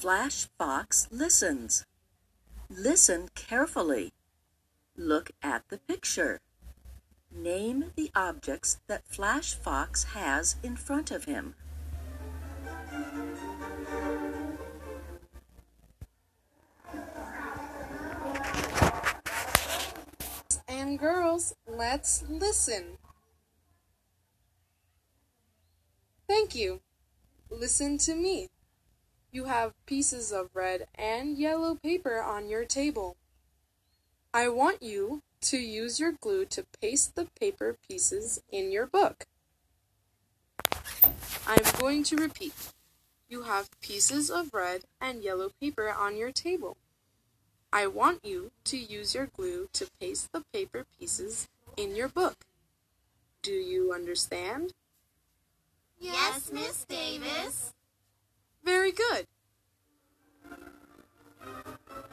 Flash Fox listens. Listen carefully. Look at the picture. Name the objects that Flash Fox has in front of him. And girls, let's listen. Thank you. Listen to me. You have pieces of red and yellow paper on your table. I want you to use your glue to paste the paper pieces in your book. I'm going to repeat. You have pieces of red and yellow paper on your table. I want you to use your glue to paste the paper pieces in your book. Do you understand? Yes, Miss Davis.